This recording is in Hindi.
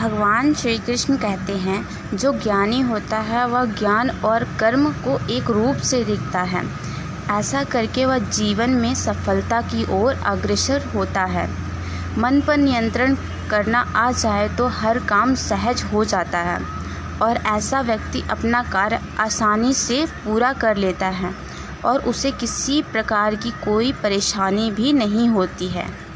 भगवान श्री कृष्ण कहते हैं, जो ज्ञानी होता है, वह ज्ञान और कर्म को एक रूप से देखता है। ऐसा करके वह जीवन में सफलता की ओर अग्रसर होता है। मन पर नियंत्रण करना आ जाए तो हर काम सहज हो जाता है और ऐसा व्यक्ति अपना कार्य आसानी से पूरा कर लेता है और उसे किसी प्रकार की कोई परेशानी भी नहीं होती है।